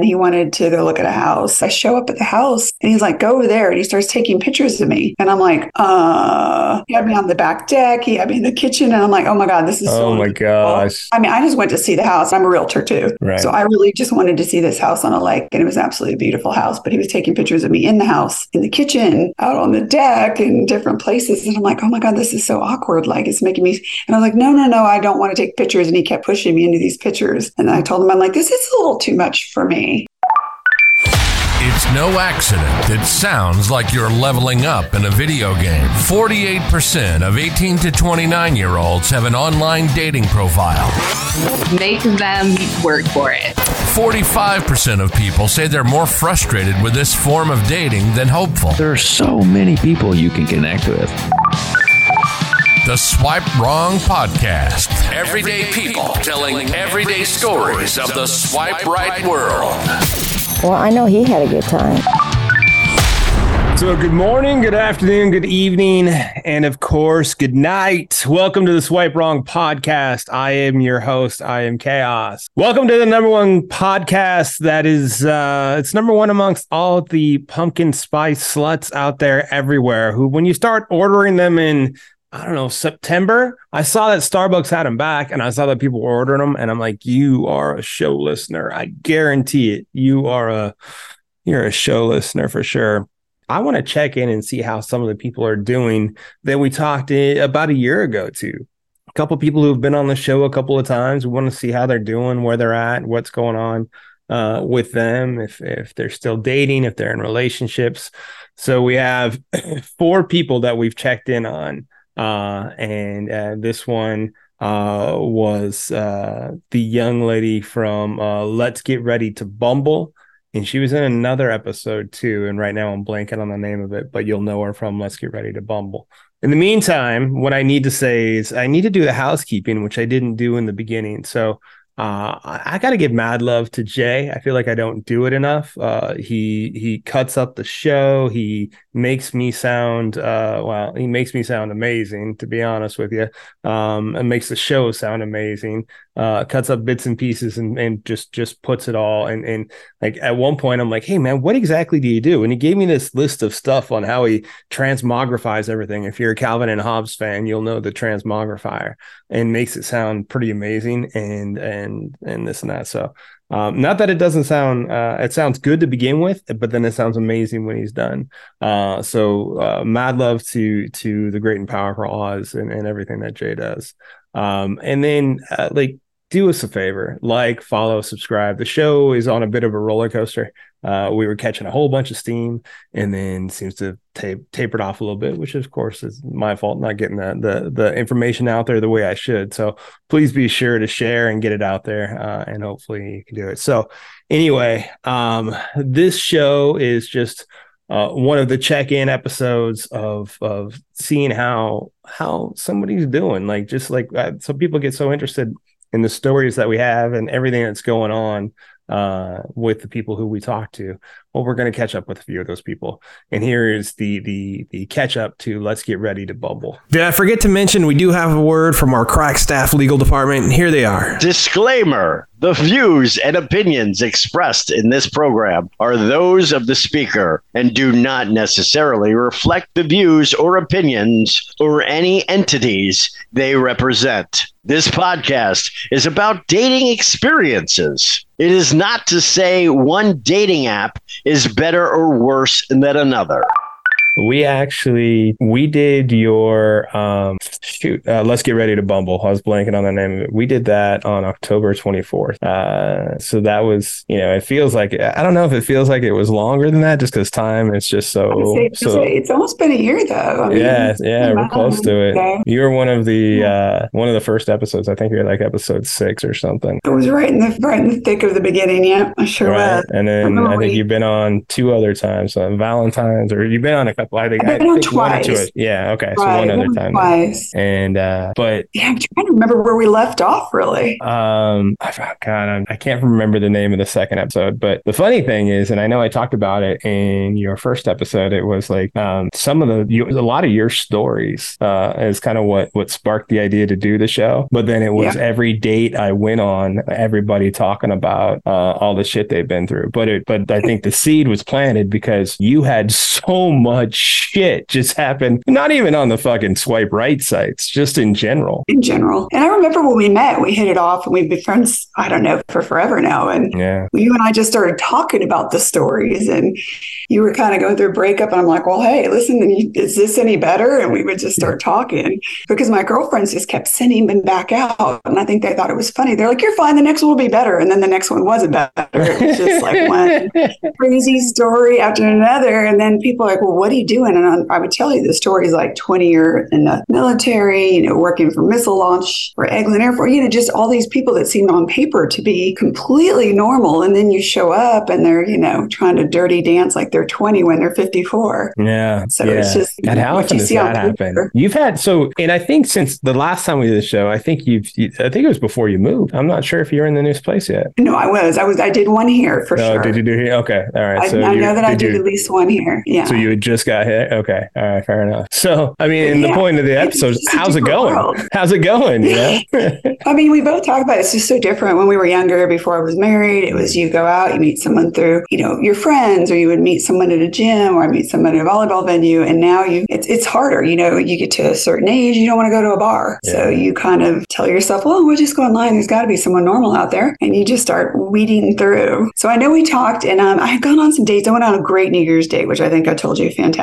and he wanted to go look at a house. I show up at the house and he's like, go over there. And he starts taking pictures of me. And I'm like, uh, he had me on the back deck. He had me in the kitchen. And I'm like, oh my God, this is so Oh my gosh. I mean, I just went to see the house. I'm a realtor too. Right. So I really just wanted to see this house on a lake. And it was absolutely a beautiful house. But he was taking pictures of me in the house, in the kitchen, out on the deck, in different places. And I'm like, oh my God, this is so awkward. Like it's making me. And I'm like, no, no, no, I don't want to take pictures. And he kept pushing me into these pictures. And I told him, I'm like, this is a little too much for me. It's no accident that sounds like you're leveling up in a video game. 48% of 18 to 29 year olds have an online dating profile. Make them work for it. 45% of people say they're more frustrated with this form of dating than hopeful. There are so many people you can connect with. The Swipe Wrong Podcast. Everyday people telling everyday stories of the swipe right world. Well, I know he had a good time. So, good morning, good afternoon, good evening, and of course, good night. Welcome to the Swipe Wrong podcast. I am your host. I am Chaos. Welcome to the number one podcast that is, uh, it's number one amongst all the pumpkin spice sluts out there everywhere. Who, when you start ordering them in, I don't know, September, I saw that Starbucks had them back and I saw that people were ordering them. And I'm like, you are a show listener. I guarantee it. You are a, you're a show listener for sure. I want to check in and see how some of the people are doing that we talked about a year ago to. A couple people who've been on the show a couple of times. We want to see how they're doing, where they're at, what's going on uh, with them, if if they're still dating, if they're in relationships. So we have four people that we've checked in on, uh, and uh, this one uh, was uh, the young lady from uh, Let's Get Ready to Bumble and she was in another episode too. And right now I'm blanking on the name of it, but you'll know her from Let's Get Ready to Bumble. In the meantime, what I need to say is I need to do the housekeeping, which I didn't do in the beginning. So uh, I got to give mad love to Jay. I feel like I don't do it enough. He he cuts up the show. He makes me sound uh, well. He makes me sound amazing, to be honest with you. Um, and makes the show sound amazing. Uh, cuts up bits and pieces and, and just just puts it all. And and like at one point, I'm like, hey man, what exactly do you do? And he gave me this list of stuff on how he transmogrifies everything. If you're a Calvin and Hobbes fan, you'll know the transmogrifier and makes it sound pretty amazing. And and and this and that. So um, not that it doesn't sound, uh, it sounds good to begin with, but then it sounds amazing when he's done. Uh, so uh, mad love to to the great and powerful Oz and, and everything that Jay does. Um, and then uh, like do us a favor, like, follow, subscribe. The show is on a bit of a roller coaster. Uh, we were catching a whole bunch of steam, and then seems to have tapered off a little bit, which of course is my fault not getting the, the the information out there the way I should. So please be sure to share and get it out there, uh, and hopefully you can do it. So anyway, um, this show is just uh, one of the check-in episodes of of seeing how how somebody's doing. Like just like uh, some people get so interested in the stories that we have and everything that's going on uh, with the people who we talk to. Well, we're going to catch up with a few of those people. And here is the the the catch up to let's get ready to Bumble. Did I forget to mention we do have a word from our crack staff legal department? And here they are. Disclaimer The views and opinions expressed in this program are those of the speaker and do not necessarily reflect the views or opinions or any entities they represent. This podcast is about dating experiences. It is not to say one dating app is better or worse than another. We actually we did your um shoot uh, let's get ready to bumble. I was blanking on the name of it. We did that on October 24th. Uh so that was, you know, it feels like I don't know if it feels like it was longer than that just cuz time is just so it's, so it's almost been a year though. I mean, yeah, yeah, we're close to it. You were one of the uh one of the first episodes. I think you're like episode 6 or something. It was right in the right in the thick of the beginning, yeah. I sure right. was. And then I think you've been on two other times on Valentine's or you've been on a couple Well, I think I've I been on think one or two. twice. Yeah. Okay. So one other time. Twice. And uh, but Yeah, I'm trying to remember where we left off. Really. um, I, God, I'm, I can't remember the name of the second episode. But the funny thing is, and I know I talked about it in your first episode. It was like um, some of the you, a lot of your stories uh, is kind of what what sparked the idea to do the show. But then it was Yeah. every date I went on, everybody talking about uh, all the shit they've been through. But it, but I think the seed was planted because you had so much shit just happened. Not even on the fucking swipe right sites, just in general. in general. And I remember when we met, we hit it off and we've been friends, I don't know, for forever now. And Yeah. you and I just started talking about the stories and you were kind of going through a breakup. And I'm like, well, hey, listen, is this any better? And we would just start talking because my girlfriends just kept sending them back out. And I think they thought it was funny. They're like, you're fine. The next one will be better. And then the next one wasn't better. It was just like one crazy story after another. And then people are like, well, what are you doing? And I, I would tell you the stories like 20 year in the military, you know, working for missile launch for Eglin Air Force, you know, just all these people that seemed on paper to be completely normal. And then you show up and they're, you know, trying to dirty dance like they're 20 when they're 54. Yeah. So yeah. it's just God, how often does that happen? paper. You've had so, and I think since the last time we did the show, I think you've, you, I think it was before you moved. I'm not sure if you're in the new place yet. No, I was. I was. I did one here for oh, sure. did you do here? Okay, all right. I, so I know that I did did you- at least one here. Yeah. So you had just got Okay, all right, fair enough. So I mean, and the point of the episode, a how's it going? world. How's it going? You know? I mean, we both talk about it. it's just so different when we were younger. Before I was married, it was you go out, you meet someone through, you know, your friends, or you would meet someone at a gym, or meet someone at a volleyball venue. And now you, it's it's harder. You know, you get to a certain age, you don't want to go to a bar, so you kind of tell yourself, well, we'll just go online. There's got to be someone normal out there, and you just start weeding through. So I know we talked, and um, I had gone on some dates. I went on a great New Year's date, which I think I told you, fantastic,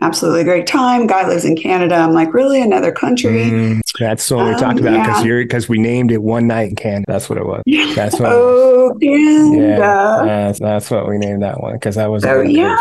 absolutely great time. Guy lives in Canada. I'm like, really, another country? Mm, that's what we Um, talked about because yeah. you're because we named it one night in Canada. That's what it was. That's what. Oh, Yeah, Canada. that's, that's what we named that one because I was Oh, yeah.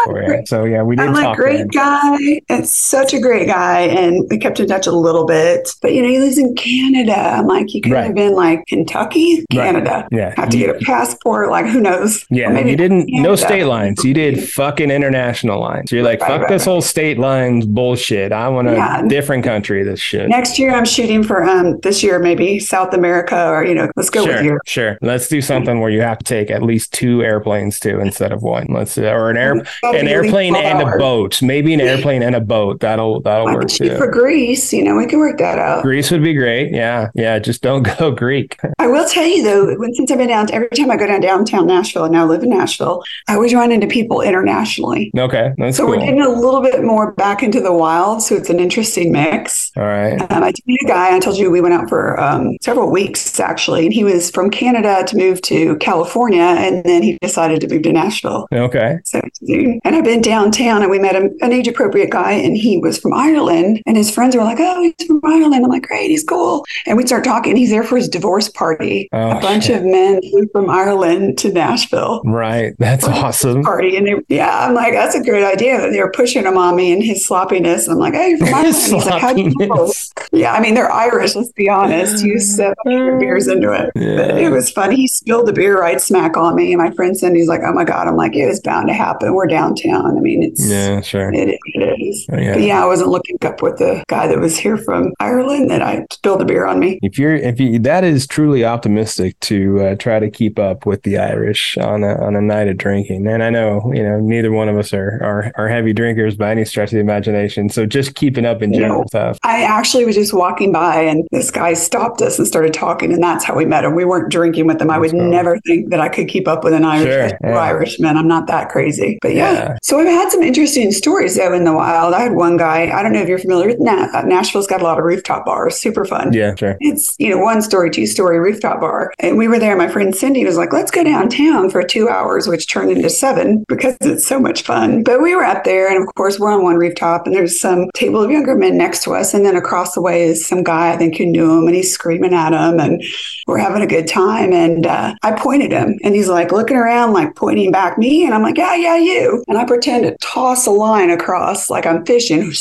So yeah, we did I'm talk. great guy. It's such a great guy. And we kept in touch a little bit. But, you know, he lives in Canada. I'm like, you could Right. have been like Kentucky, Right. Canada. Yeah, Have to get a passport. Like, who knows? Yeah, maybe you didn't no state lines. You did fucking international lines. You're like, Right, fuck right, this right. whole state lines bullshit. I want a Yeah. different country. This shit. Next year, I'm shooting for um this year, maybe South America or, you know, let's go with sure, Europe. sure. Let's do something where you have to take at least two airplanes too instead of one. Let's or an air an at least airplane 12 and a boat. Maybe an airplane and a boat. That'll that'll work too. for Greece. You know, we can work that out. Greece would be great. Yeah, yeah. Just don't go Greek. I will tell you though, when, since I've been down, every time I go down downtown Nashville and now live in Nashville, I always run into people internationally. Okay, that's So cool. we're getting a little bit more back into the wild. So it's an interesting mix. All right. Um, I a guy. I told you we went out for um, several weeks actually, and he was from Canada to move to California, and then he decided to move to Nashville. Okay. So, and I've been downtown, and we met a, an age appropriate guy, and he was from Ireland, and his friends were like, "Oh, he's from Ireland." I'm like, "Great, he's cool." And we start talking. He's there for his divorce party. Oh, a bunch shit. of men flew from Ireland to Nashville Right. That's awesome. party. And they, yeah, I'm like, that's a great idea. They were pushing him on me and his sloppiness. And I'm like, hey, from Ireland. He's like, how do you know? Yeah, I mean, they're Irish, let's be honest. You set your beers into it. But Yeah. it was funny. He spilled the beer right smack on me. And my friend Cindy's like, oh my God. I'm like, it was bound to happen. We're downtown. I mean, it's. Yeah, sure. It, it is. Yeah. But yeah, I wasn't looking up with the guy that was here from Ireland that I spilled the beer on me. If you're, if you, that is truly optimistic to uh, try to keep up with the Irish on a on a night of drinking. And I know, you know, neither one of us are are, are heavy drinkers by any stretch of the imagination. So just keeping up in general No. stuff. I actually was just walking by and this guy stopped us and started talking, and that's how we met him. We weren't drinking with him. I would cool. never think that I could keep up with an Irish Sure, or yeah. Irishman. I'm not that crazy. But yeah. Yeah. So I've had some interesting stories though in the wild. I had one guy, I don't know if you're familiar with Na- uh, Nashville's got a lot of rooftop bars, super fun. Yeah, sure. It's, you know, one story, two story rooftop bar. And we were there. My friend Cindy was like, let's go downtown for two hours, which turned into seven because it's so much fun. But we were up there. And of course, we're on one rooftop and there's some table of younger men next to us. And then across the way is some guy, I think, who knew him and he's screaming at him. And we're having a good time. And uh, I pointed him and he's like looking around, like pointing back me. And I'm like, yeah, yeah, you. And I pretend to toss a line across like I'm fishing.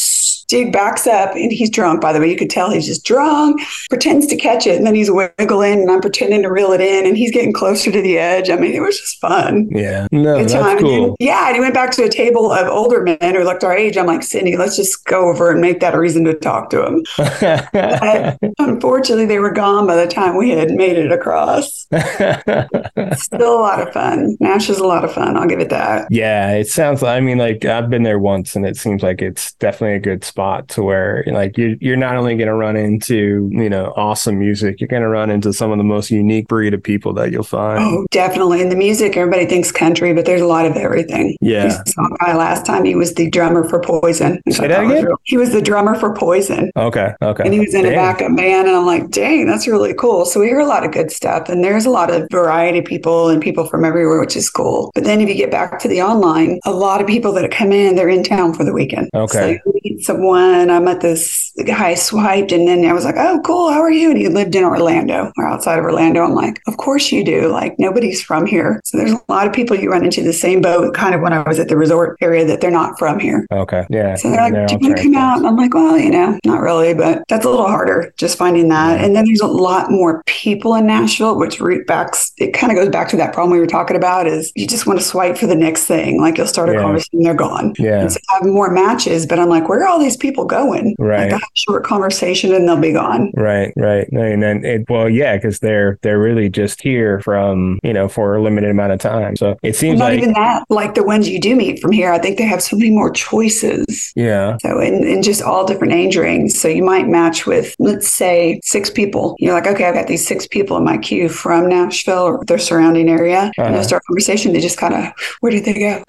Dude backs up and he's drunk, by the way. You could tell he's just drunk, pretends to catch it, and then he's wiggling, and I'm pretending to reel it in, and he's getting closer to the edge. I mean, it was just fun. Yeah. No, Good that's time. And cool. then- yeah, and he went back to a table of older men who looked our age. I'm like, Cindy, let's just go over and make that a reason to talk to him. But unfortunately, they were gone by the time we had made it across. Still a lot of fun. Nash is a lot of fun. I'll give it that. Yeah, it sounds. I mean, like I've been there once, and it seems like it's definitely a good spot to where, like, you you're not only going to run into you know awesome music, you're going to run into some of the most unique breed of people that you'll find. Oh, definitely. In the music, everybody thinks country, but there's a lot of everything. Yeah. Guy last time. He was the drummer for Poison. Say I that was again? He was the drummer for Poison. Okay, okay. And he was in a backup band, and I'm like, dang, that's really cool. So we hear a lot of good stuff, and there's a lot of variety of people and people from everywhere, which is cool. But then if you get back to the online, a lot of people that come in, they're in town for the weekend. Okay. So you meet someone. I met this guy swiped, and then I was like, oh, cool, how are you? And he lived in Orlando or outside of Orlando. I'm like, of course you do. Like nobody's from here. So there's a lot of people you run into the same boat, kind of when I was at the resort area, that they're not from here. Okay, yeah. So they're like, They're Do you want to come trying out? And I'm like, Well, you know, not really, but that's a little harder just finding that. And then there's a lot more people in Nashville, which root backs, it kind of goes back to that problem we were talking about is you just want to swipe for the next thing. Like you'll start a Yeah. conversation, they're gone. Yeah. And so I have more matches, but I'm like, Where are all these people going? Right. Like a short conversation and they'll be gone. Right, right. And then it, well, yeah, because they're they're really just here from you know for a limited amount of time. So it seems Not like even that, like the ones you do meet from here, I think they have so many more choices. yeah, So in, in just all different age rings. So you might match with, let's say, six people. You're like, okay, I've got these six people in my queue from Nashville or their surrounding area. And Uh-huh. you start a conversation, they just kind of, where did they go?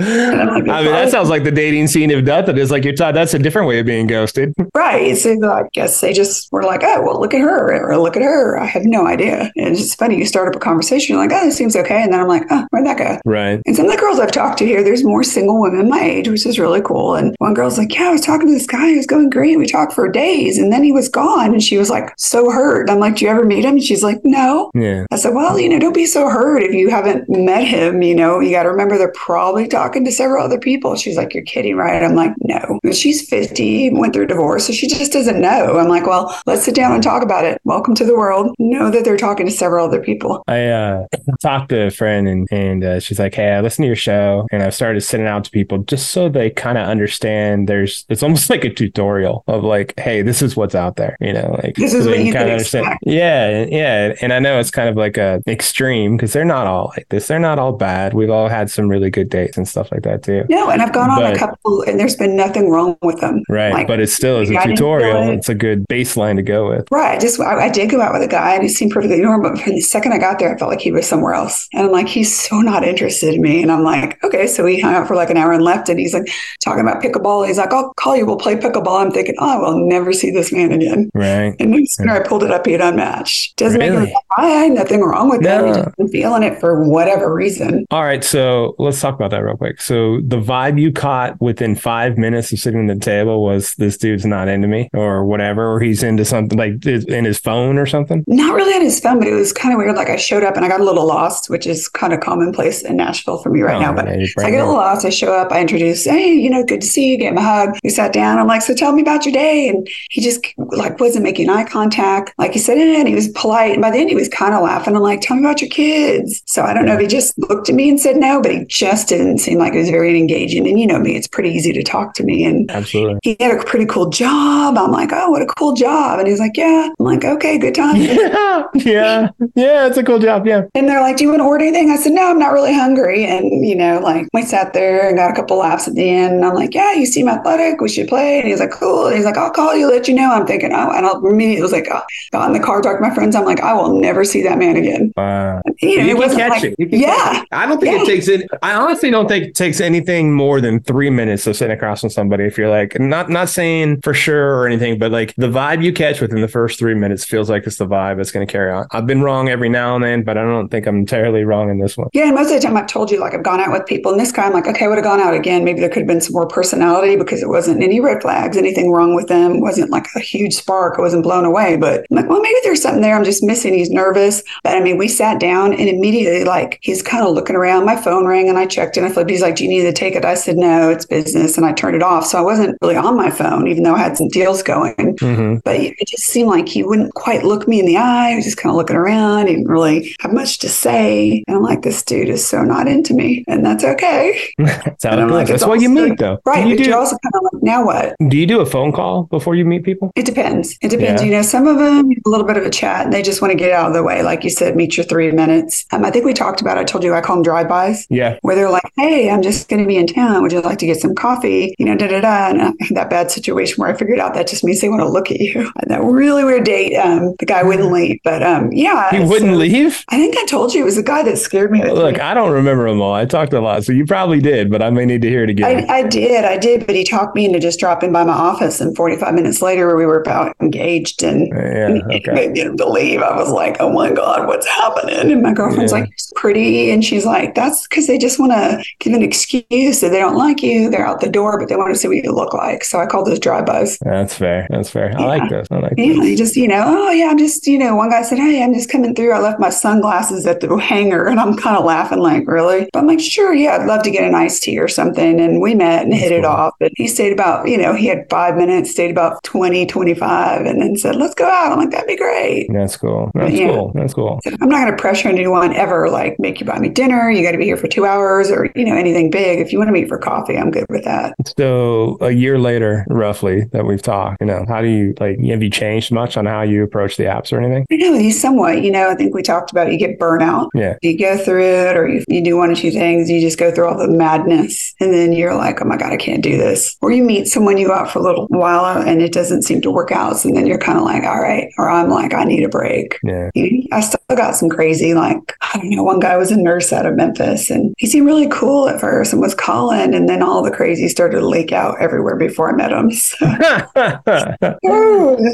I mean, that sounds like the dating scene of. It is like you're taught that's a different way of being ghosted. Right. So I guess they just were like, oh, well, look at her or look at her. I have no idea. And it's funny. You start up a conversation, you're like, oh, this seems okay. And then I'm like, oh, where'd that go? Right. And some of the girls I've talked to here, there's more single women my age, which is really cool. And one girl's like, Yeah, I was talking to this guy who's going great. We talked for days and then he was gone. And she was like, So hurt. I'm like, Do you ever meet him? And she's like, No. Yeah. I said, Well, you know, don't be so hurt if you haven't met him. You know, you got to remember they're probably talking to several other people. She's like, You're kidding, right? I'm like, No. She's 50, went through a divorce. So she just doesn't know. I'm like, Well, let's sit down and talk about it. Welcome to the world. Know that they're talking to several other people. I uh, talked to a friend and and uh, she's like, "Hey, I listened to your show and I've started sending out to people just so they kind of understand. There's it's almost like a tutorial of like, hey, this is what's out there. You know, like This is so what you can kinda expect. Yeah, yeah. And I know it's kind of like a extreme because they're not all like this. They're not all bad. We've all had some really good dates and stuff like that too. No, and I've gone on But- a couple and there's been nothing wrong with them. Right, Like, but it still is a tutorial. it. It's a good baseline to go with. Right. I just I, I did go out with a guy and he seemed perfectly normal. But from the second I got there, I felt like he was somewhere else. And I'm like, he's so not interested in me. And I'm like, okay. So we hung out for like an hour and left. And he's like talking about pickleball. He's like, I'll call you. We'll play pickleball. I'm thinking, oh, I will never see this man again. Right. And no sooner I pulled it up, he had unmatched. Doesn't make Really? him I nothing wrong with that. He No. just been feeling it for whatever reason. All right, so let's talk about that real quick. So the vibe you caught within five minutes of sitting at the table was this dude's not into me or whatever, or he's into something like in his phone or something. Not really on his phone, but it was kind of weird. Like I showed up and I got a little lost, which is kind of commonplace in Nashville for me right Oh, now. But yeah, so I get a little lost. I show up, I introduce, hey, you know, good to see you, get him a hug. We sat down. I'm like, so tell me about your day. And he just like wasn't making eye contact. Like he said, eh, and he was polite. And by the end, he was kind of laughing. I'm like, tell me about your kids. So I don't know if he just looked at me and said no, but he just didn't seem like it was very engaging. And you know me, it's pretty easy to talk to me. And Absolutely. he had a pretty cool job. I'm like, oh, what a cool job. And he's like, yeah. I'm like, okay, good time. Yeah, yeah, yeah. It's a cool job. Yeah. And they're like, Do you want to order anything? I said, No, I'm not really hungry. And, you know, like we sat there and got a couple laughs at the end. And I'm like, Yeah, you seem athletic. We should play. And he's like, Cool. And he's like, I'll call you, let you know. I'm thinking, Oh, and I'll immediately was like, oh, got in the car, talked to my friends. I'm like, I will never see that man again. Wow. You know, You can catch like- it. You can yeah. catch it. I don't think Yeah. it takes it. I honestly don't think it takes anything more than three minutes of sitting across from somebody. If you're like, not not saying for sure or anything, but like the vibe you catch within the first three minutes feels like it's the vibe that's going to carry on. I've been wrong every now and then, but I don't think I'm entirely wrong in this one. Yeah, most of the time I've told you, like I've gone out with people, and this guy I'm like, okay, I would have gone out again. Maybe there could have been some more personality because it wasn't any red flags, anything wrong with them. It wasn't like a huge spark. I wasn't blown away, but I'm like, well, maybe there's something there. I'm just missing. He's nervous, but I mean, we sat down and immediately, like, he's kind of looking around. My phone rang, and I checked, and I flipped. He's like, do you need to take it? I said, no, it's business, and I turned it off. So I wasn't really on my phone, even though I had some deals going. hmm But it just seemed like he wouldn't quite look me in the eye. He was just kind of looking around. He didn't really have much to say. And I'm like, this dude is so not into me. And that's okay. That's how it I'm like, That's it's why you meet, though. Right. You but do, you're also kind of like, now what? do you do a phone call before you meet people? It depends. It depends. Yeah. You know, some of them, a little bit of a chat and they just want to get out of the way. Like you said, meet your three minutes. Um, I think we talked about, I told you I call them drive-bys. Yeah. where they're like, "Hey, I'm just going to be in town. Would you like to get some coffee?" You know, da da da. And I had that bad situation where I figured out that just means they want to look at you. And that really weird date. Um, the guy wouldn't leave, but um, yeah, He wouldn't so- leave? I think I told you it was the guy that scared me. Look, I don't remember them all. I talked a lot, so you probably did, but I may need to hear it again. I, I did, I did, but he talked me into just dropping by my office, and 45 minutes later, we were about engaged, and yeah, and okay. I didn't believe. I was like, "Oh my god, what's happening?" And my girlfriend's Yeah. like, "It's pretty," and she's like, "That's because they just want to give an excuse that they don't like you. They're out the door, but they want to see what you look like." So I call those drive-bys. That's fair. That's fair. I like this. I like Yeah, this. you just you know, oh yeah, I'm just you know. One guy said, "Hey, I'm just coming through. I left my sunglasses at the hangar," and I'm kind of laughing, like, "Really?" But I'm like, "Sure, yeah, I'd love to get an iced tea or something." And we met and hit it off. And he stayed about, you know, he had five minutes, stayed about 20, 25, and then said, "Let's go out." I'm like, "That'd be great." That's cool. That's Yeah. cool. That's cool. So I'm not going to pressure anyone ever, like make you buy me dinner. You got to be here for two hours, or you know anything big. If you want to meet for coffee, I'm good with that. So a year later, roughly, that we've talked, you know, how do you like have you changed much on how you approach the apps or anything? I know somewhat. You know, I think we talked about you get burnout. Yeah. You go through it, or you, you do one or two things. You just go through all the madness, and then you're like, "Oh my god, I can't do this." Or you meet someone you go out for a little while, and it doesn't seem to work out. So then you're kind of like, "All right," or I'm like, "I need a break." Yeah. You know, I still got some crazy, like, I don't know, one guy was a nurse out of Memphis and he seemed really cool at first and was calling. And then all the crazy started to leak out everywhere before I met him. So,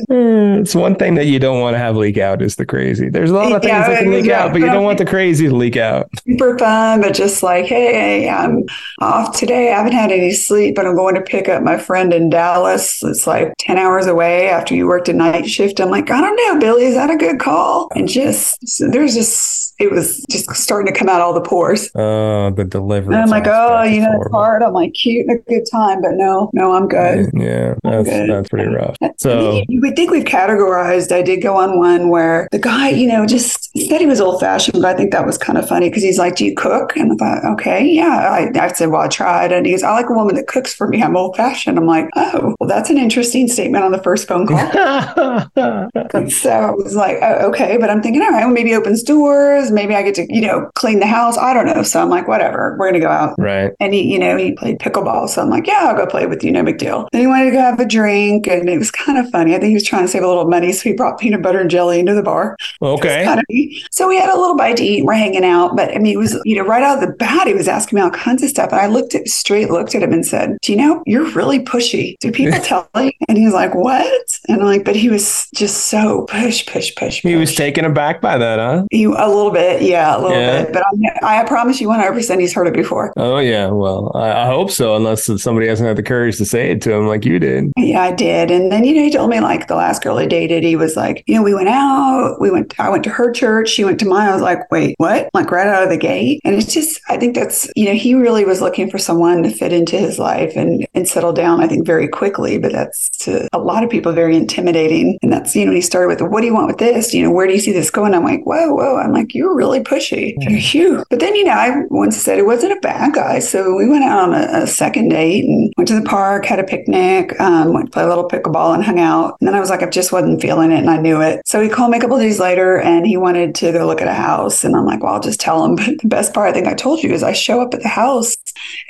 it's one thing that you don't want to have leak out is the crazy. There's a lot of things Yeah, that can leak yeah, out, but you don't want the crazy to leak out. super fun, but just like, hey, I'm off today. I haven't had any sleep, but I'm going to pick up my friend in Dallas. It's like 10 hours away after you worked a night shift. I'm like, I don't know, Billy, is that a good call? And just, so there's just, it was just starting to come out all the pores. Oh, the delivery. And I'm like, oh, you know, it's hard. I'm like, cute and a good time, but no, no, I'm good. Yeah, that's good. that's pretty rough. So you would think we've categorized. I did go on one where the guy, you know, just said he was old fashioned, but I think that was kind of funny because he's like, Do you cook? And I thought, Okay, yeah. I, I said, Well, I tried. And he goes, I like a woman that cooks for me. I'm old fashioned. I'm like, Oh, well, that's an interesting statement on the first phone call. So I was like, oh, okay. But I'm thinking, all right, well, maybe opens doors. Maybe I get to, you know, clean the house. I don't know. So I'm like, whatever, we're going to go out. right. And he, you know, he played pickleball. So I'm like, yeah, I'll go play with you. No big deal. Then he wanted to go have a drink. And it was kind of funny. I think he was trying to save a little money. So he brought peanut butter and jelly into the bar. Okay. Kind of. So we had a little bite to eat. We're hanging out. But I mean, it was, you know, right out of the bat, he was asking me all kinds of stuff. And I looked at straight, looked at him and said, Do you know, you're really pushy. Do people tell you? And he's like, What? And I'm like, But he was just so push, push, push. He was taken aback by that, huh? You a little bit, yeah, a little Yeah. bit. But I, I promise you, 100 percent he's heard it before. Oh yeah. Well, I, I hope so, unless somebody hasn't had the courage to say it to him like you did. Yeah, I did. And then you know, he told me like the last girl he dated, he was like, you know, we went out, we went, I went to her church, she went to mine. I was like, wait, what? Like right out of the gate. And it's just, I think that's, you know, he really was looking for someone to fit into his life and and settle down. I think very quickly. But that's to a lot of people very intimidating. And that's you know, he started with, what do you want with this? You know, where do you see this going? I'm like, whoa, whoa. I'm like, you're really pushy. You're huge. But then you know, I once said it wasn't a bad guy. So we went out on a, a second date and went to the park, had a picnic, um, went to play a little pickleball and hung out. And then I was like, I just wasn't feeling it and I knew it. So he called me a couple days later and he wanted to go look at a house. And I'm like, well, I'll just tell him. But the best part I think I told you is I show up at the house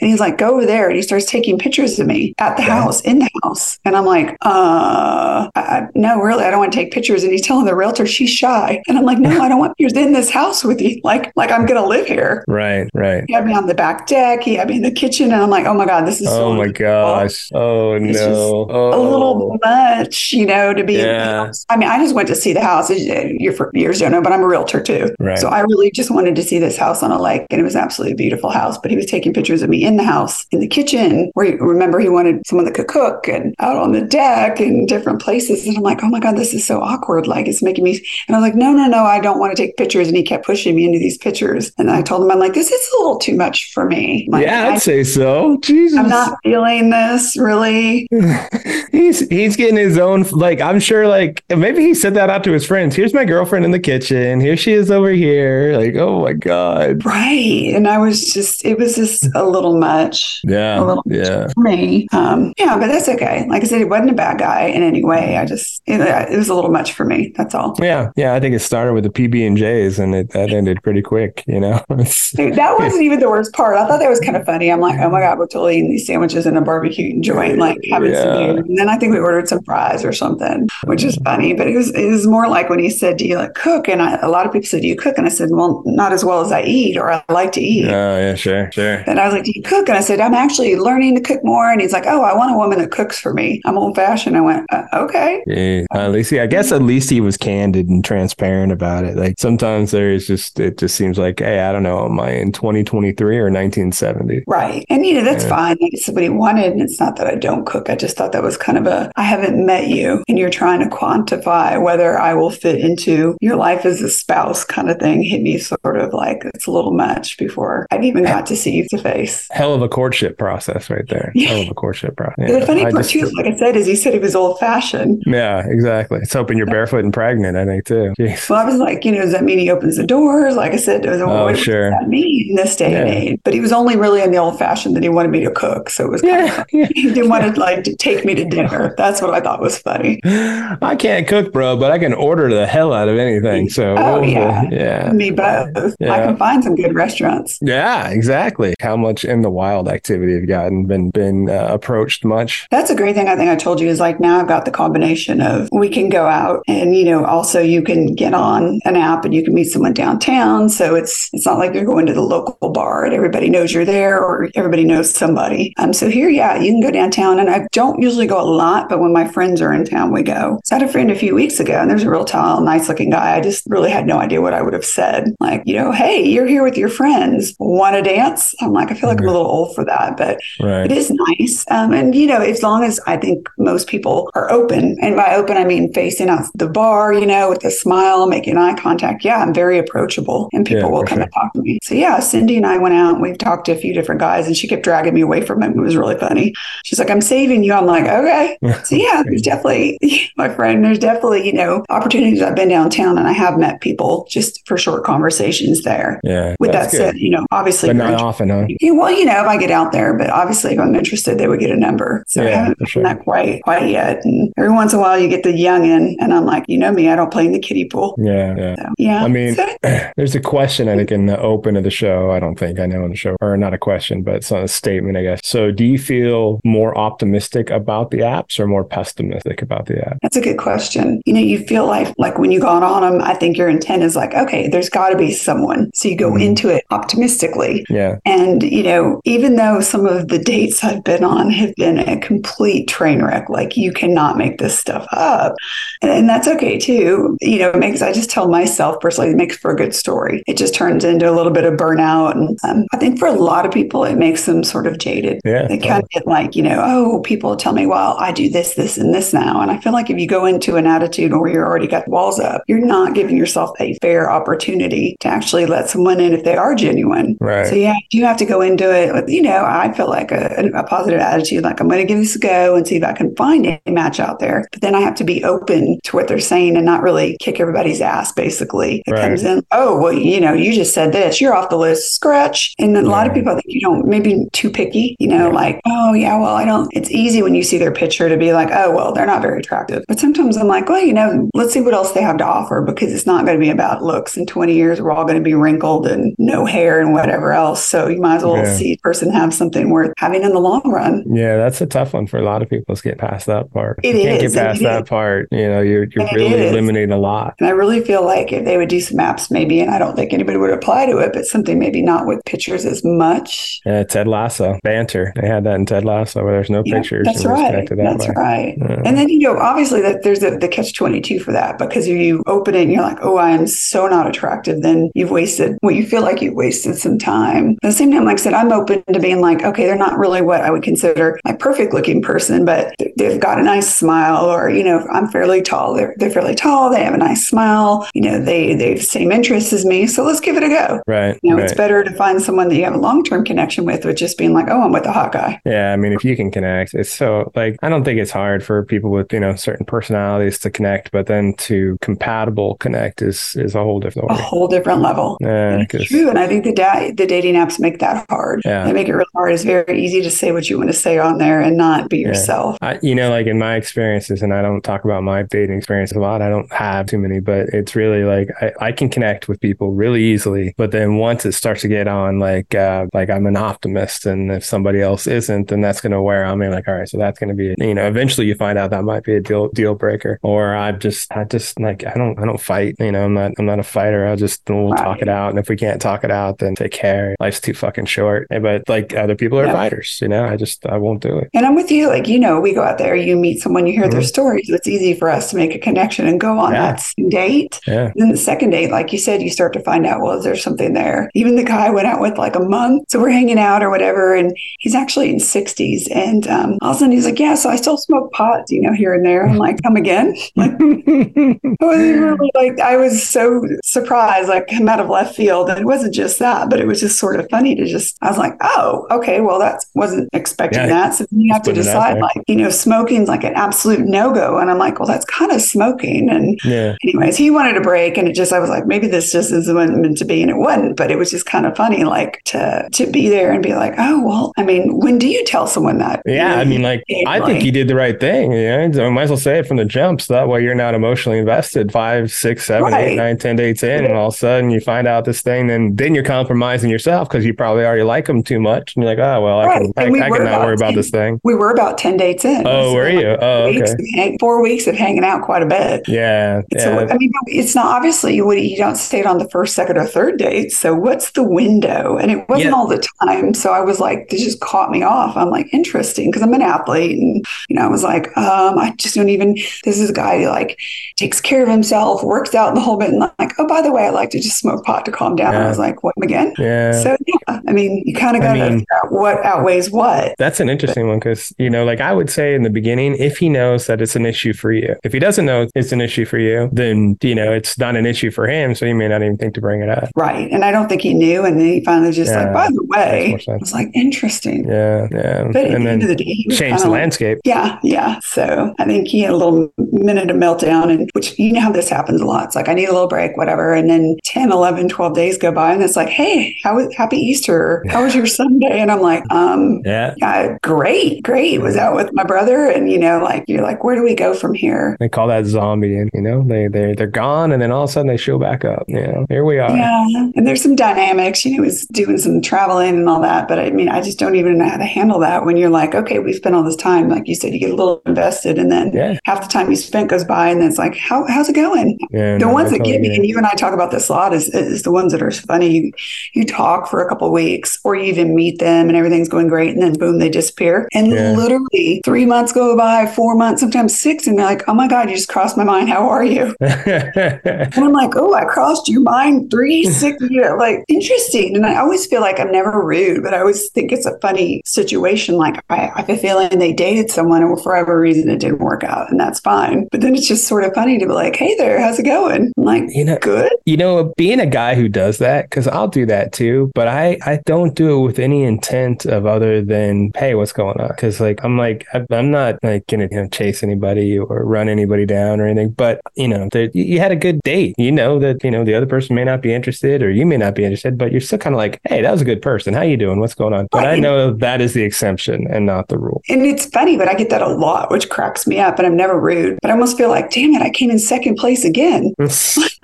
and he's like, go over there. And he starts taking pictures of me at the house, in the house. And I'm like, uh, I, no, really, I don't want to take pictures. And he's telling the realtor she's shy. And I'm like, no, I don't want pictures in this house with you. Like, like I'm going to live here. Right. Right. He had me on the back deck. He had me in the kitchen. And I'm like, oh my God, this is so Oh my gosh. Oh It's just no. a little oh. much, you know, to be. Yeah. I mean, I just went to see the house. You're for years don't know, but I'm a realtor too. Right. So I really just wanted to see this house on a lake, and it was absolutely beautiful house. But he was taking pictures of me in the house, in the kitchen, where he, remember he wanted someone that could cook, and out on the deck, and different places. And I'm like, oh my god, this is so awkward. Like it's making me. And I was like, no, no, no, I don't want to take pictures. And he kept pushing me into these pictures, and I told him, I'm like, this is a little too much for me. Like, yeah, I I'd say so. Jesus. Not feeling this really. he's he's getting his own like I'm sure like maybe he said that out to his friends. Here's my girlfriend in the kitchen. Here she is over here. Like, oh my God. Right. And I was just it was just a little much. Yeah. A little yeah. for me. Um, yeah, but that's okay. Like I said, he wasn't a bad guy in any way. I just it, it was a little much for me. That's all. Yeah. Yeah. I think it started with the PB and J's and it that ended pretty quick, you know. Dude, that wasn't even the worst part. I thought that was kind of funny. I'm like, oh my God, we're totally in these sandwiches in a barbecue joint, like having some Yeah. beer. And then I think we ordered some fries or something, which is funny. But it was it was more like when he said, Do you like cook? And I, a lot of people said, Do you cook? And I said, Well, not as well as I eat or I like to eat. Oh yeah, sure, sure. And I was like, Do you cook? And I said, I'm actually learning to cook more. And he's like, Oh, I want a woman that cooks for me. I'm old fashioned. I went, uh, Okay. Yeah, at least he, I guess at least he was candid and transparent about it. Like sometimes there is just it just seems like, hey, I don't know, am I in 2023 or 1970? Right. And, you know, that's Yeah. fine. He wanted. And it's not that I don't cook. I just thought that was kind of a, I haven't met you and you're trying to quantify whether I will fit into your life as a spouse kind of thing hit me sort of like it's a little much before I've even got to see you to face. Hell of a courtship process right there. Hell of a courtship process. the funny part just- too, like I said, is he said he was old fashioned. yeah, exactly. It's hoping you're barefoot and pregnant, I think too. Jeez. Well, I was like, you know, does that mean he opens the doors? Like I said, does, Oh, what sure. does that mean in this day and age? But he was only really in the old fashioned that he wanted me to cook. So it was kind of Yeah, yeah. he didn't want to like to take me to dinner. That's what I thought was funny. I can't cook, bro, but I can order the hell out of anything. So Oh, we'll- yeah. yeah. Me both. Yeah. I can find some good restaurants. Yeah, exactly. How much in the wild activity have you gotten? Been been uh, approached much? That's a great thing. I think I told you is like now I've got the combination of we can go out and you know also you can get on an app and you can meet someone downtown. So it's it's not like you're going to the local bar and everybody knows you're there or everybody knows somebody. Um, so here, yeah, you can go downtown and I don't usually go a lot, but when my friends are in town, we go. So I had a friend a few weeks ago and there's a real tall, nice looking guy. I just really had no idea what I would have said. Like, you know, hey, you're here with your friends. Want to dance? I'm like, I feel like I'm a little old for that, but Right. it is nice. Um, and, you know, as long as I think most people are open, and by open, I mean facing out the bar, you know, with a smile, making eye contact. Yeah, I'm very approachable and people Yeah, will come sure. and talk to me. So, yeah, Cindy and I went out and we've talked to a few different guys and she kept dragging me away from It was really funny. She's like, I'm saving you. I'm like, okay. So, yeah, there's definitely, my friend, there's definitely, you know, opportunities. I've been downtown and I have met people just for short conversations there. Yeah. With that good. said, you know, obviously, but not often, huh? yeah, well, you know, if I get out there, but obviously, if I'm interested, they would get a number. So I Yeah, haven't sure. that quite quite yet. And every once in a while, you get the youngin, and I'm like, you know me, I don't play in the kiddie pool. Yeah, yeah. So, yeah, I mean, So- there's a question I think in the open of the show. I don't think I know in the show, or not a question, but it's a statement, I guess. So, do you feel more optimistic about the apps or more pessimistic about the app? That's a good question. You know, you feel like like when you got on them, I think your intent is like, okay, there's got to be someone. So you go Mhm. into it optimistically. Yeah, And, you know, even though some of the dates I've been on have been a complete train wreck, like you cannot make this stuff up. And, and that's okay too. You know, it makes, I just tell myself personally, it makes for a good story. It just turns into a little bit of burnout. And um, I think for a lot of people, it makes them sort of jaded. Yeah. They kind of get like, you know, oh, people tell me, well, I do this, this, and this now. And I feel like if you go into an attitude where you're already got walls up, you're not giving yourself a fair opportunity to actually let someone in if they are genuine. Right. So, yeah, you have to go into it with, you know, I feel like a, a positive attitude, like I'm going to give this a go and see if I can find a match out there. But then I have to be open to what they're saying and not really kick everybody's ass, basically. It Right. comes in, oh, well, you know, you just said this, you're off the list, scratch. And a lot of people think you don't, maybe too picky, you know, Yeah. like, oh, yeah, well, I don't, it's easy when you see their picture to be like, oh, well, they're not very attractive. But sometimes I'm like, well, you know, let's see what else they have to offer because it's not going to be about looks. In 20 years, we're all going to be wrinkled and no hair and whatever else. So you might as well Yeah. see a person have something worth having in the long run. Yeah, that's a tough one for a lot of people to get past that part. It you can't is, get past that is. part. You know, you're you're And really eliminating a lot. And I really feel like if they would do some apps, maybe, and I don't think anybody would apply to it, but something maybe not with pictures as much. Yeah, Ted Lasso, banter. They had that in Ted Lasso where there's no Yeah, pictures. That's right. that That's way. right. Yeah. And then you know, obviously, that there's a, the catch twenty two for that because if you open it and you're like, oh, I am so not attractive, then you've wasted. Well, you feel like you've wasted some time. But at the same time, like I said, I'm open to being like, okay, they're not really what I would consider my perfect looking person, but they've got a nice smile, or you know, I'm fairly tall. They're they're fairly tall. They have a nice smile. You know, they they've same interests as me. So let's give it a go. Right. You know, right. it's better to find someone that you have a long term connection with, with just being like, oh, I'm with the hot guy. Yeah, I mean, if you can connect, it's so like I don't think it's hard for people with you know certain personalities to connect, but then to compatible connect is is a whole different. A whole different level. Yeah, And 'cause- it's true. And I think the da- the dating apps make that hard. Yeah. They make it really hard. It's very easy to say what you want to say on there and not be yourself. I, you know, like in my experiences, and I don't talk about my dating experience a lot. I don't have too many, but it's really like I, I can connect with people really easily. But then once it starts to get on, like uh, like I'm an optimist, and if somebody else isn't, then that's going to wear on me. Like, all right, so that's going to be, you know, eventually you find out that might be a deal deal breaker. Or I just, I just like I don't, I don't fight. You know, I'm not, I'm not a fighter. I'll just we'll talk it out, and if we can't talk it out, then take care. Life's too fucking short. But like other people are Yeah. fighters. You know, I just I won't do it. And I'm with you. Like, you know, we go out there, you meet someone, you hear their Mhm. stories. It's easy for us to make a connection and go on Yeah. that same date. Yeah. Then the second date, like you said, you start to find out, well, is there something there? Even the guy I went out with like a month. So we're hanging out or whatever. And he's actually in 60s. And um, all of a sudden he's like, yeah, so I still smoke pot, you know, here and there. I'm like, come again? Like, I was really like, I was so surprised, like come out of left field. And it wasn't just that, but it was just sort of funny to just, I was like, oh, okay, well, that wasn't expecting Yeah, that. So then you have to putting it out decide, like, you know, smoking's like an absolute no go. And I'm like, well, that's kind of smoking. And yeah. anyways, he wanted a break, and it just I was like, maybe this just isn't meant to be, and it wasn't. But it was just kind of funny, like to to be there and be like, oh well. I mean, when do you tell someone that? Yeah, I mean, like, I think you did the right thing. Yeah, I might as well say it from the jump, so that way you're not emotionally invested. Five, six, seven, eight, Right. nine, ten dates in, and all of a sudden you find out this thing, then then you're compromising yourself because you probably already like them too much, and you're like, oh well, I can, I, we I can not worry about this thing. we were about ten dates in. Oh, So, were like, you? Oh, okay. hang- four weeks of hanging out quite a bit. Yeah, So yeah. I mean, it's not obviously you would you don't stay on the first, second, or third date. So what's the window? And it wasn't Yeah. all the time. So I was like, this just caught me off. I'm like, interesting, because I'm an athlete, and you know, I was like, um, I just don't even. This is a guy who like takes care of himself, works out, the whole bit. And like, oh, by the way, I like to just smoke pot to calm down. Yeah. I was like, what again? Yeah. So yeah, I mean, you kind of got to mean- figure out what outweighs what. That's an interesting one because, you know, like I would say in the beginning, if he knows that it's an issue for you, if he doesn't know it's an issue for you, then, you know, it's not an issue for him. So he may not even think to bring it up. Right. And I don't think he knew. And then he finally just Yeah, like, by the way, I was like, interesting. Yeah. Yeah. But at and the end of the day, he was change the landscape. Yeah, yeah. So I think he had a little minute of meltdown, and which you know how this happens a lot. It's like, I need a little break, whatever. And then 10, 11, 12 days go by, and it's like, hey, how was happy Easter? How was your Sunday? And I'm like, um, Yeah. yeah, great, great. Was out with my brother, and you know, like you're like, where do we go from here? They call that zombie, and you know they they they're gone, and then all of a sudden they show back up. You know, here we are. Yeah, and there's some dynamics. You know, he's doing some traveling and all that, but I mean, I just don't even know how to handle that when you're like, okay, we spent all this time, like you said, you get a little invested, and then Yeah. half the time you spent goes by, and then it's like, how how's it going? Yeah, the no, ones that get me, and you and I talk about this a lot, is, is the ones that are funny. You, you talk for a couple of weeks, or you even meet them, and everything's going great, and then boom, they disappear. And Yeah. literally, three months go by, four months, sometimes six, and they're like, "Oh my god, you just crossed my mind. How are you?" And I'm like, "Oh, I crossed your mind three, six, you know, like interesting." And I always feel like I'm never rude, but I always think it's a funny situation. Like I, I have a feeling they dated someone, and for whatever reason, it didn't work out, and that's fine. But then it's just sort of funny to be like, "Hey there, how's it going?" I'm like, you know, "Good." you know, being a guy who does that, because I'll do that too, but I I don't do it with any intent of other than hey, what's going on? Because like I'm like I'm not like gonna you know, chase anybody or run anybody down or anything, but you know, you you had a good date. You know that you know the other person may not be interested or you may not be interested, but you're still kind of like, hey, that was a good person. How you doing? What's going on? But I Right. Know that is the exception and not the rule. And it's funny, but I get that a lot, which cracks me up. And I'm never rude, but I almost feel like, damn it, I came in second place again.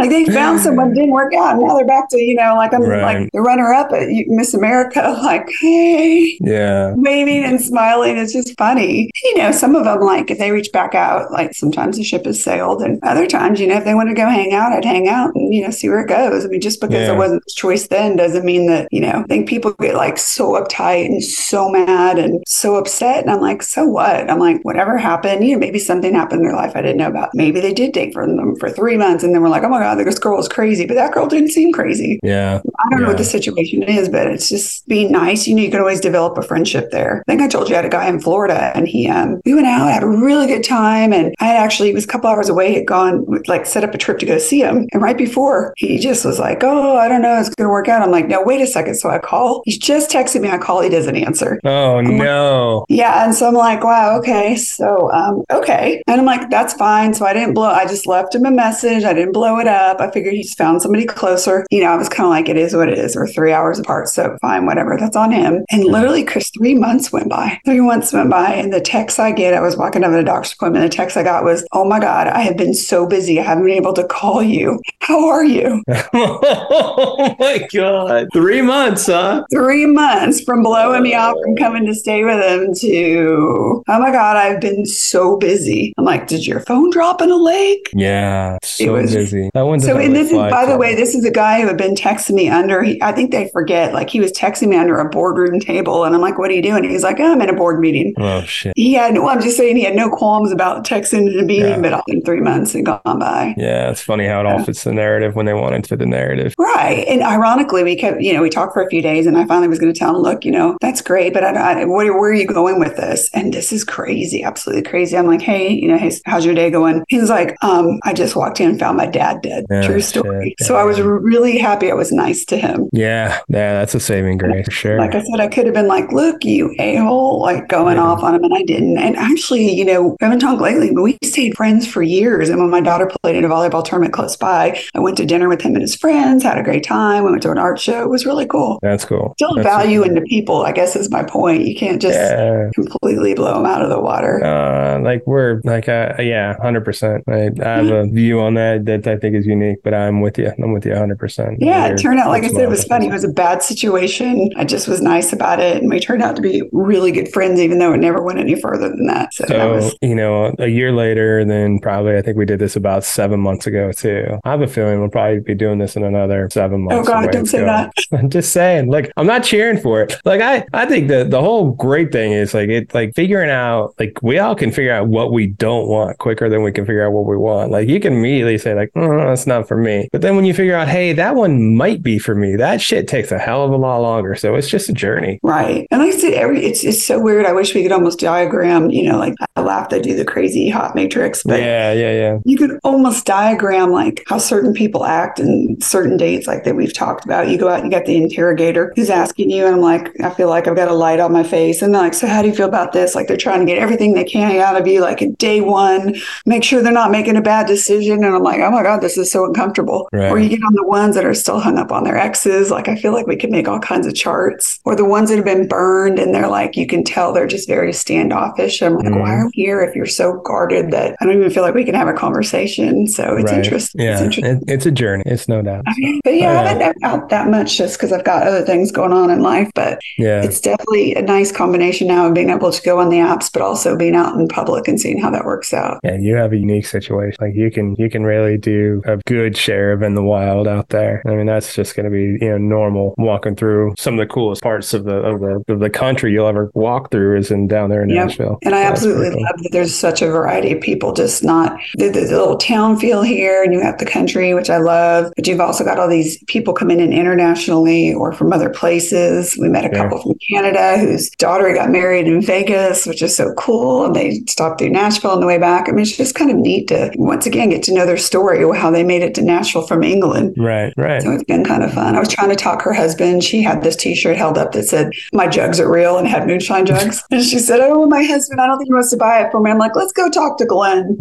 Like they found someone, didn't work out. And now they're back to, you know, like I'm Right. like the runner up at Miss America, like, hey, yeah. waving and smiling. It's just funny. You know, some of them, like if they reach back out, like sometimes the ship has sailed. And other times, you know, if they want to go hang out, I'd hang out and, you know, see where it goes. I mean, just because Yeah. it wasn't his choice then doesn't mean that, you know, I think people get like so uptight and so mad and so upset. And I'm like, so what? I'm like, whatever happened, you know, maybe something happened in their life I didn't know about. Maybe they did date for them for three months and then we're like, oh my God, this girl is crazy. But that girl didn't seem crazy. Yeah. I don't know what the situation is, but it's just being nice. You know, you can always develop a friendship there. I think I told you I had a guy in Florida and he, um, we went out, had a really good time. And I had actually, he was a couple hours away, had gone, like, set up a trip to go see him. And right before, he just was like, oh, I don't know, it's going to work out. I'm like, no, wait a second. So I call. He's just texted me. I call. He does doesn't answer. Oh no. Yeah. And so I'm like, wow, okay. So, um, okay. And I'm like, that's fine. So I didn't blow, I just left him a message. I didn't blow it up. I figured he just found somebody closer. You know, I was kind of like, it is what it is. We're three hours apart. So fine, whatever. That's on him. And literally, Chris, three months went by. Three months went by. And the text I get, I was walking up at a doctor's appointment. The text I got was, oh my God, I have been so busy. I haven't been able to call you. How are you? oh my god. Three months, huh? Three months from blowing me off from coming to stay with him to, oh my God, I've been so busy. I'm like, did your phone drop in a lake? Yeah. So was- busy. That one So, and this is, by the way, this is a guy who had been texting me under, he, I think they forget, like he was texting me under a boardroom table. And I'm like, what are you doing? He's like, oh, I'm in a board meeting. Oh shit. He had, well, I'm just saying he had no qualms about texting in a meeting, Yeah. but all in three months had gone by. Yeah, it's funny how it all fits the narrative when they want into the narrative. Right. And ironically, we kept, you know, we talked for a few days and I finally was going to tell him, look, you know, that's great, but I, I, where, where are you going with this? And this is crazy, absolutely crazy. I'm like, hey, you know, hey, how's your day going? He's like, um, I just walked in and found my dad dead. Oh, True shit. story. So I was really happy I was nice to him. Yeah, yeah, that's a saving grace for sure. Like I said, I could have been like, look, you a hole, like going Yeah. off on him, and I didn't. And actually, you know, we haven't talked lately, but we stayed friends for years. And when my daughter played in a volleyball tournament close by, I went to dinner with him and his friends, had a great time. We went to an art show. It was really cool. that's cool. Still That's value into people, I guess is my point. You can't just Yeah. completely blow them out of the water. Uh, like we're like uh, yeah, hundred percent. I, I have a view on that that I think is unique, but I'm with you. I'm with you hundred percent. Yeah, it turned out, like I said, it was funny. It was a bad situation. I just was nice about it. And we turned out to be really good friends, even though it never went any further than that. So, that was, you know, a year later, then probably I think we did this about seven months ago too. I have a feeling we'll probably be doing this in another seven months. oh God, don't say going. that. I'm just saying, like, I'm not cheering for it. Like, I, I think that the whole great thing is like it, like figuring out, like, we all can figure out what we don't want quicker than we can figure out what we want. Like, you can immediately say, like, oh, that's not for me. But then when you figure out, hey, that one might be for me, that shit takes a hell of a lot longer. So it's just a journey. Right. And like I said, every it's it's so weird. I wish we could almost diagram, you know, like I laugh they do the crazy hot matrix, but yeah, yeah, yeah. you could almost diagram like how certain people act and certain dates like that we've talked about. You go out and you got the interrogator who's asking you, and I'm like, I feel like I've got a light on my face. And they're like, So how do you feel about this? Like they're trying to get everything they can out of you, like day one, make sure they're not making a bad decision. And I'm like, oh my God, this is so uncomfortable. Right. Or you get on the ones that are still hung up on their exes. Like I feel like we could make all kinds of charts. Or the ones that have been burned and they're like, you can tell they're just very standoffish. I'm like, Mhm. why are we here if you're so guarded that I don't even feel like we can have a conversation? So it's Right. interesting. Yeah, It's interesting. it, it's a journey. It's no doubt. But yeah, I Yeah. haven't been out that much just because I've got other things going on in life. But Yeah. It's definitely a nice combination now of being able to go on the apps, but also being out in public and seeing how that works out. Yeah, you have a unique situation. Like you can you can really do a good share of in the wild out there. I mean, that's just going to be you know normal walking through some of the coolest parts of the of the of the country you'll ever walk through is in down there in Yeah. Nashville. And I That's absolutely cool. love that there's such a variety of people, just not the, the, the little town feel here, and you have the country, which I love, but you've also got all these people coming in internationally or from other places. We met a Yeah. couple from Canada whose daughter got married in Vegas, which is so cool. And they stopped through Nashville on the way back. I mean, it's just kind of neat to once again get to know their story, how they made it to Nashville from England. Right, right. So it's been kind of fun. I was trying to talk her husband. She had this T-shirt held up that said "My jugs are real" and had moonshine jugs. and she said, "Oh, my husband, I don't think he wants to buy it for me." I'm like, "Let's go talk to Glenn."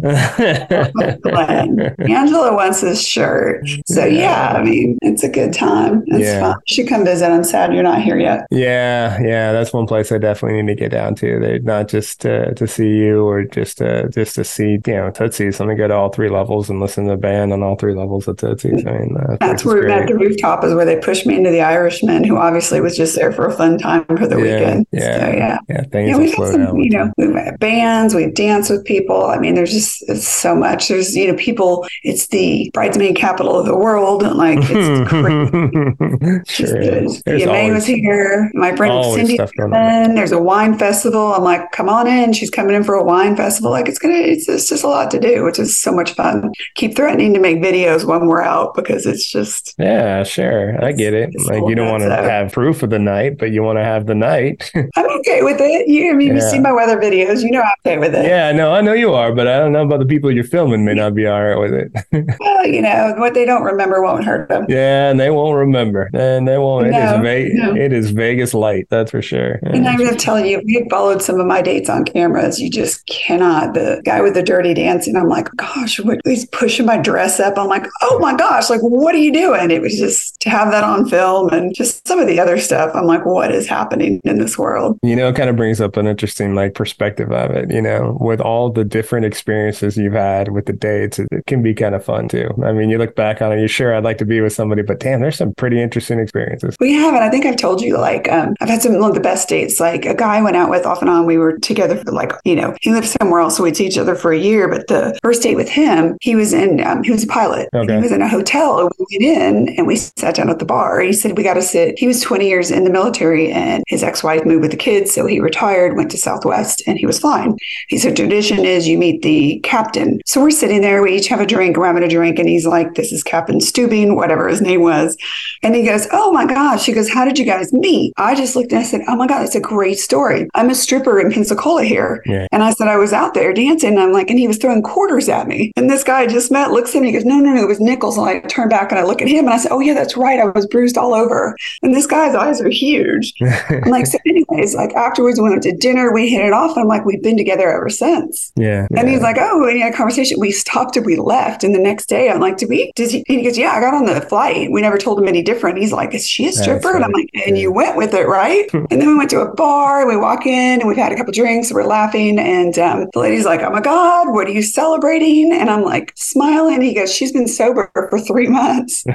Glenn. Angela wants this shirt. So yeah, I mean, it's a good time. It's Yeah. fun. Should come visit. I'm sad you're not here yet. Yeah, yeah, that's one place I definitely need to get down to. They not just uh, to see you or just uh, just to see you know Tootsie's. Let me go to all three levels and listen to the band on all three levels of Tootsie's. I mean, uh, That's where at the rooftop is where they pushed me into the Irishman, who obviously was just there for a fun time for the Yeah, weekend. yeah, So yeah. yeah. Things Yeah, we've had some, you know, we've had bands, we've danced with people. I mean, there's just it's so much. There's, you know, people, it's the bridesmaid capital of the world. Like, it's crazy. sure Just- is. May always, was here. My friend always Cindy stuff going on. There's a wine festival. I'm like, come on in. She's coming in for a wine festival. Like, it's gonna, it's, it's just a lot to do, which is so much fun. Keep threatening to make videos when we're out because it's just, Yeah, sure. I get it. Like you don't want to have proof of the night, but you want to have the night. I'm okay with it. You, I mean, you see my weather videos. You know, I'm okay with it. yeah, no, I know you are, but I don't know about the people you're filming may not be all right with it. Well, you know, what they don't remember won't hurt them. yeah, and they won't remember. And they won't. No, is Ve- no. It is Vegas light. That's for sure. And I'm going to tell you, if you followed some of my dates on cameras, you just cannot. The guy with the dirty dancing, I'm like, gosh, what, he's pushing my dress up. I'm like, oh my gosh, like, what are you doing? It was just to have that on film and just some of the other stuff. I'm like, what is happening in this world? You know, it kind of brings up an interesting like perspective of it. You know, with all the different experiences you've had with the dates, it, it can be kind of fun too. I mean, you look back on it, you're sure I'd like to be with somebody, but damn, there's some pretty interesting experiences. We have, and I think I've told you, like, um, I've had some of the best dates. Like a guy I went out with off and on. We were together for like, you know, he lived somewhere else, so we'd see each other for a year. But the first date with him, he was in, um, he was a pilot. Okay. He was in a hotel. We went in and we sat down at the bar. He said we got to sit. He was 20 years in the military, and his ex-wife moved with the kids, so he retired, went to Southwest, and he was flying. He said tradition is you meet the captain. So we're sitting there. We each have a drink. We're having a drink, and he's like, "This is Captain Stubing, whatever his name was," and he goes, "Oh my gosh!" He goes, "How did you guys meet?" I just looked and I said, "Oh my god, that's a great story. I'm a stripper in Pensacola here," Yeah. and I said I was out there dancing. And I'm like, and he was throwing quarters at me, and this guy I just met looks at me. He goes, "No, no, no, it was nickels." And I turn back and I look at him, and I said, "Oh yeah, that's right. I was bruised all over." And this guy's eyes are huge. I'm like, so anyways, like afterwards, we went to dinner. We hit it off. And I'm like, we've been together ever since. yeah. And yeah. he's like, oh, and he had a conversation. We stopped and we left. And the next day, I'm like, did we? Did he? He goes, yeah, I got on the flight. We never told him any different. He's like, is she a stripper? And I'm like, and Yeah. you went with it, right? and then we went to a bar. And we walk in and we've had a couple drinks. We're laughing. And um, the lady's like, oh my God, what are you celebrating? And I'm like, smiling. He goes, she's been sober for three months.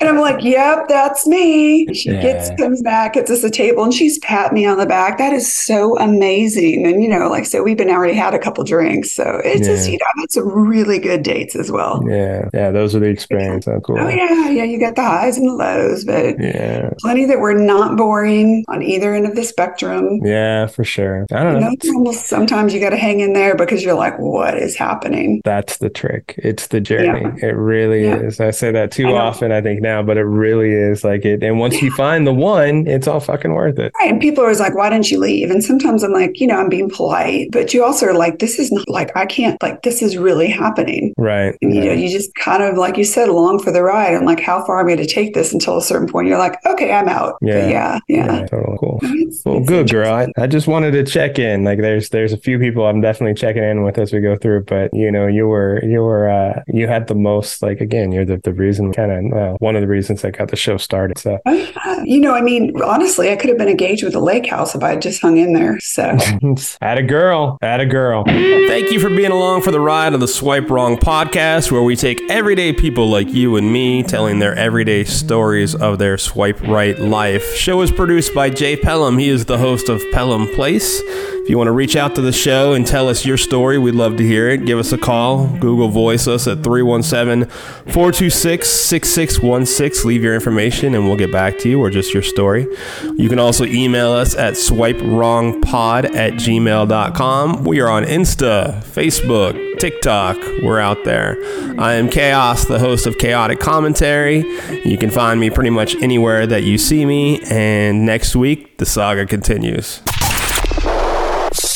And I'm like, yep, that's me. She Yeah. gets comes back, gets us a table, and she's pat me on the back. That is so amazing. And you know, like so we've been already had a couple drinks. So it's just, you know, I've really good dates as well. yeah. Yeah. Those are the experience. Oh, cool. Oh yeah, yeah, you got the highs and the lows, but Yeah. Plenty that were not boring on either end of the spectrum. Yeah, for sure. I don't You know. know, it's almost sometimes you got to hang in there because you're like, what is happening? That's the trick. It's the journey. Yeah. It really Yeah. is. I say that too I often, I think now, but it really is like it. And once you find the one, it's all fucking worth it. Right. And people are always like, why didn't you leave? And sometimes I'm like, you know, I'm being polite, but you also are like, this is not like, I can't, like, this is really happening. Right. And you know, you just kind of, like you said, along for the ride. I'm like, how far am I going to take this until a certain point? You're like, okay, I'm out. But Yeah. yeah. Yeah. Yeah, totally cool. It's- Well, it's good girl. I, I just wanted to check in. Like, there's there's a few people I'm definitely checking in with as we go through. But you know, you were you were uh, you had the most. Like again, you're the the reason, kind of well, one of the reasons that got the show started. So yeah. You know, I mean, honestly, I could have been engaged with a lake house if I had just hung in there. So At a girl. At a girl. Thank you for being along for the ride of the Swipe Wrong podcast, where we take everyday people like you and me telling their everyday stories of their swipe right life. Show is produced by Jay Pelham. He is the host of Pelham Place. You want to reach out to the show and tell us your story, we'd love to hear it. Give us a call. Google Voice us at 317 426 6616. Leave your information and we'll get back to you or just your story. You can also email us at swipewrongpod at gmail.com. We are on Insta, Facebook, TikTok. We're out there. I am Chaos, the host of Chaotic Commentary. You can find me pretty much anywhere that you see me. And next week, the saga continues.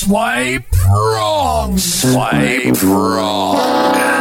Swipe wrong. Swipe wrong.